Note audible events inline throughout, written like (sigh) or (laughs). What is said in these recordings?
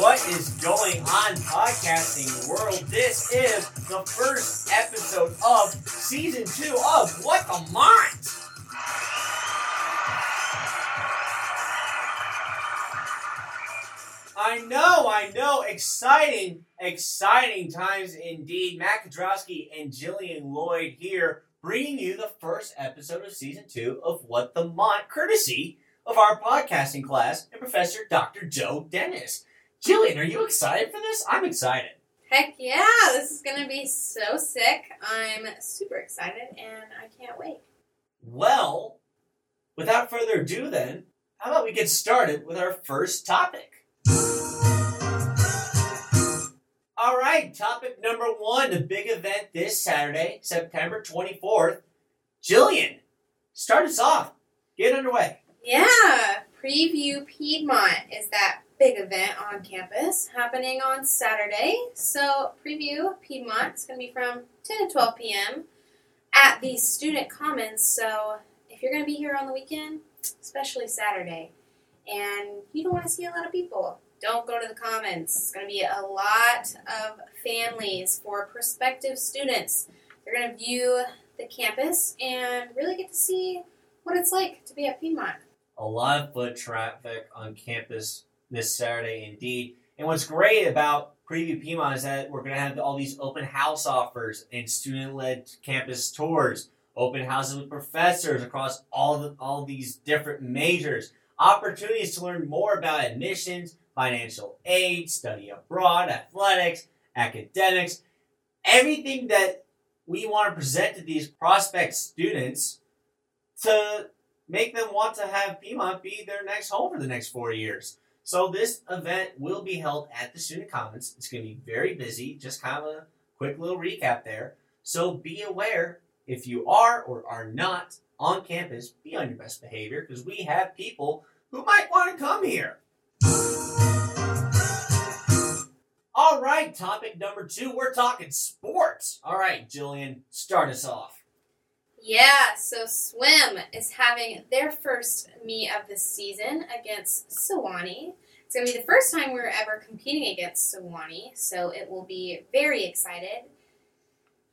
What is going on, podcasting world? This is the first episode of season two of What the Mont. I know, I know. Exciting, exciting times indeed. Matt Kodrowski and Jillian Lloyd here, bringing you the first episode of season two of What the Mont, courtesy of our podcasting class and Professor Dr. Joe Dennis. Jillian, are you excited for this? I'm excited. Heck yeah, this is gonna be so sick. I'm super excited and I can't wait. Well, without further ado, then, how about we get started with our first topic? All right, topic number one the big event this Saturday, September 24th. Jillian, start us off. Get underway. Yeah, Preview Piedmont is that big event on campus happening on Saturday. So, Preview Piedmont is going to be from 10 to 12 p.m. at the Student Commons. So, if you're going to be here on the weekend, especially Saturday, and you don't want to see a lot of people, don't go to the Commons. It's going to be a lot of families for prospective students. They're going to view the campus and really get to see what it's like to be at Piedmont. A lot of foot traffic on campus this Saturday, indeed. And what's great about Preview Piedmont is that we're going to have all these open house offers and student led campus tours, open houses with professors across all the, all these different majors, opportunities to learn more about admissions, financial aid, study abroad, athletics, academics, everything that we want to present to these prospect students to make them want to have Piedmont be their next home for the next four years. So this event will be held at the Student Commons. It's going to be very busy. Just kind of a quick little recap there. So be aware if you are or are not on campus, be on your best behavior because we have people who might want to come here. Right, topic number two. We're talking sports. All right, Jillian, start us off. Yeah, so Swim is having their first meet of the season against Sewanee. It's going to be the first time we're ever competing against Sewanee, so it will be very excited.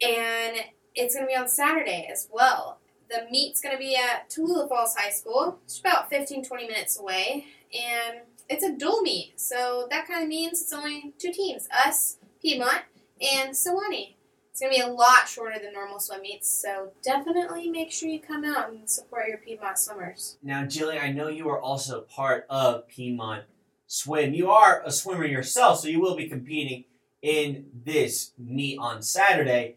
And it's going to be on Saturday as well. The meet's going to be at Tallulah Falls High School, just about 15 20 minutes away. And it's a dual meet, so that kind of means it's only two teams us, Piedmont, and Sewanee. It's going to be a lot shorter than normal swim meets, so definitely make sure you come out and support your Piedmont swimmers. Now, Jillian, I know you are also part of Piedmont Swim. You are a swimmer yourself, so you will be competing in this meet on Saturday.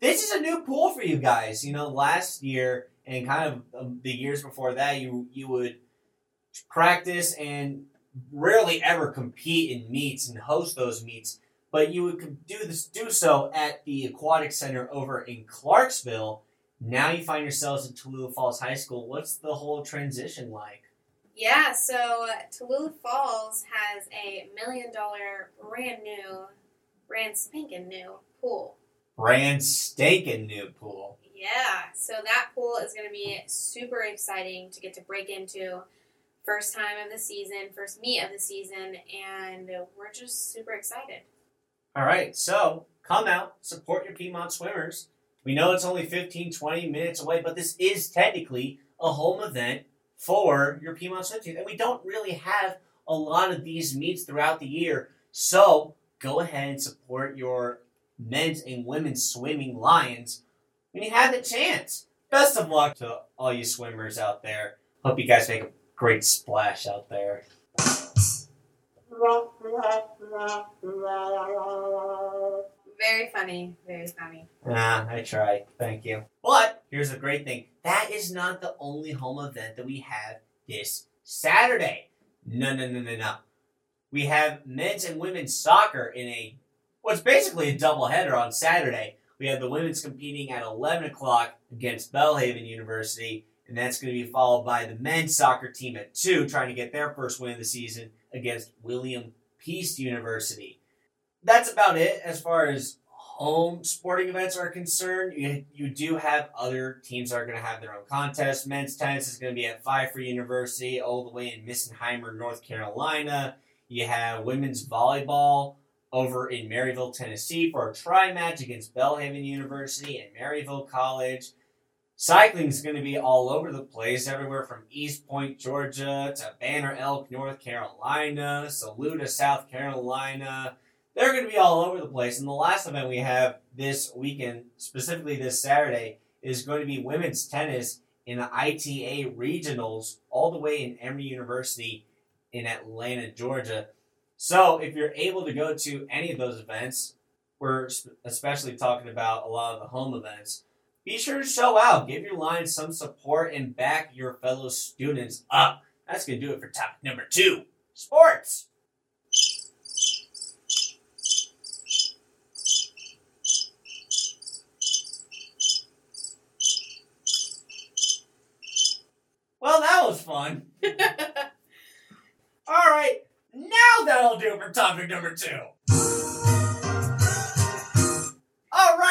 This is a new pool for you guys. You know, last year and kind of um, the years before that, you you would practice and rarely ever compete in meets and host those meets but you would do this do so at the aquatic center over in Clarksville. Now you find yourselves at Tallulah Falls High School. What's the whole transition like? Yeah, so uh, Tallulah Falls has a million dollar brand new, brand spanking new pool. Brand spanking new pool. Yeah, so that pool is going to be super exciting to get to break into. First time of the season, first meet of the season, and we're just super excited. All right, so come out, support your Piedmont swimmers. We know it's only 15, 20 minutes away, but this is technically a home event for your Piedmont swim team. And we don't really have a lot of these meets throughout the year. So go ahead and support your men's and women's swimming lions when you have the chance. Best of luck to all you swimmers out there. Hope you guys make a great splash out there. Very funny, very funny. Ah, I try. Thank you. But here's the great thing that is not the only home event that we have this Saturday. No, no, no, no, no. We have men's and women's soccer in a what's basically a doubleheader on Saturday. We have the women's competing at 11 o'clock against Belhaven University, and that's going to be followed by the men's soccer team at 2, trying to get their first win of the season against William Peace University. That's about it as far as home sporting events are concerned. You, you do have other teams that are going to have their own contests. Men's tennis is going to be at Pfeiffer University, all the way in Misenheimer, North Carolina. You have women's volleyball over in Maryville, Tennessee for a tri match against Belhaven University and Maryville College. Cycling is going to be all over the place, everywhere from East Point, Georgia to Banner Elk, North Carolina, Saluda, South Carolina. They're going to be all over the place. And the last event we have this weekend, specifically this Saturday, is going to be women's tennis in the ITA regionals, all the way in Emory University in Atlanta, Georgia. So if you're able to go to any of those events, we're especially talking about a lot of the home events. Be sure to show out, give your line some support, and back your fellow students up. That's going to do it for topic number two sports. Well, that was fun. (laughs) All right, now that'll do it for topic number two.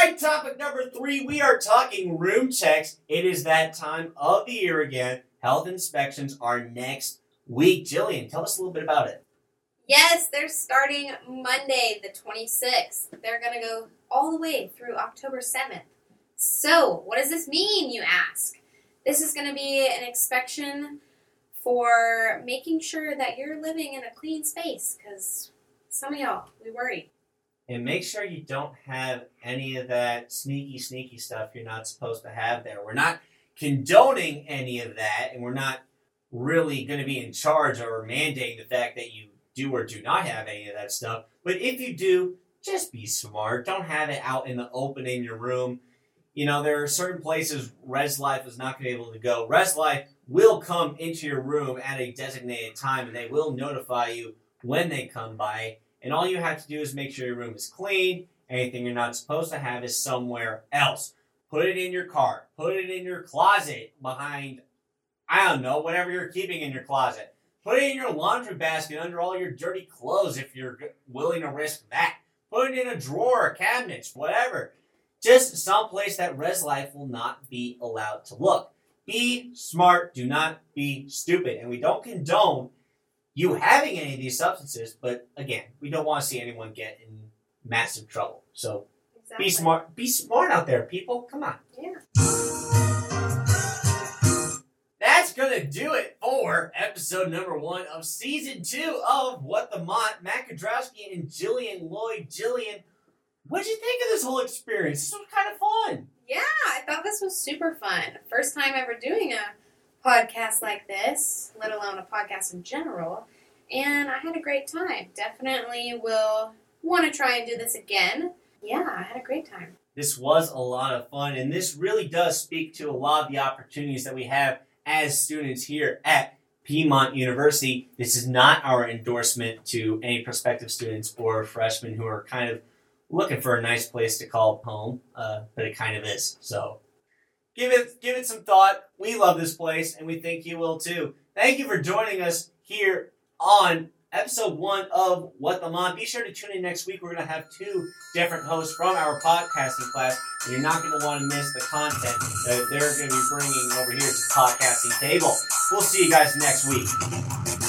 Right, topic number three. We are talking room checks. It is that time of the year again. Health inspections are next week. Jillian, tell us a little bit about it. Yes, they're starting Monday, the 26th. They're going to go all the way through October 7th. So, what does this mean, you ask? This is going to be an inspection for making sure that you're living in a clean space because some of y'all, we worry. And make sure you don't have any of that sneaky, sneaky stuff you're not supposed to have there. We're not condoning any of that, and we're not really going to be in charge or mandating the fact that you do or do not have any of that stuff. But if you do, just be smart. Don't have it out in the open in your room. You know, there are certain places Res Life is not going to be able to go. Res Life will come into your room at a designated time and they will notify you when they come by. And all you have to do is make sure your room is clean. Anything you're not supposed to have is somewhere else. Put it in your car. Put it in your closet behind, I don't know, whatever you're keeping in your closet. Put it in your laundry basket under all your dirty clothes if you're willing to risk that. Put it in a drawer, cabinets, whatever. Just someplace that Res Life will not be allowed to look. Be smart, do not be stupid. And we don't condone you having any of these substances, but again, we don't want to see anyone get in massive trouble. So Exactly. be smart. Be smart out there, people. Come on. Yeah. That's gonna do it for episode number one of season two of What the Mont. Matt Kodrowski and Jillian Lloyd. Jillian, what'd you think of this whole experience? This was kind of fun. Yeah, I thought this was super fun. First time ever doing a podcast like this, let alone a podcast in general. And I had a great time. Definitely will want to try and do this again. Yeah, I had a great time. This was a lot of fun, and this really does speak to a lot of the opportunities that we have as students here at Piedmont University. This is not our endorsement to any prospective students or freshmen who are kind of looking for a nice place to call home, uh, but it kind of is. So give it give it some thought. We love this place, and we think you will too. Thank you for joining us here on episode one of What the Mont. Be sure to tune in next week. We're going to have two different hosts from our podcasting class, and you're not going to want to miss the content that they're going to be bringing over here to the podcasting table. We'll see you guys next week.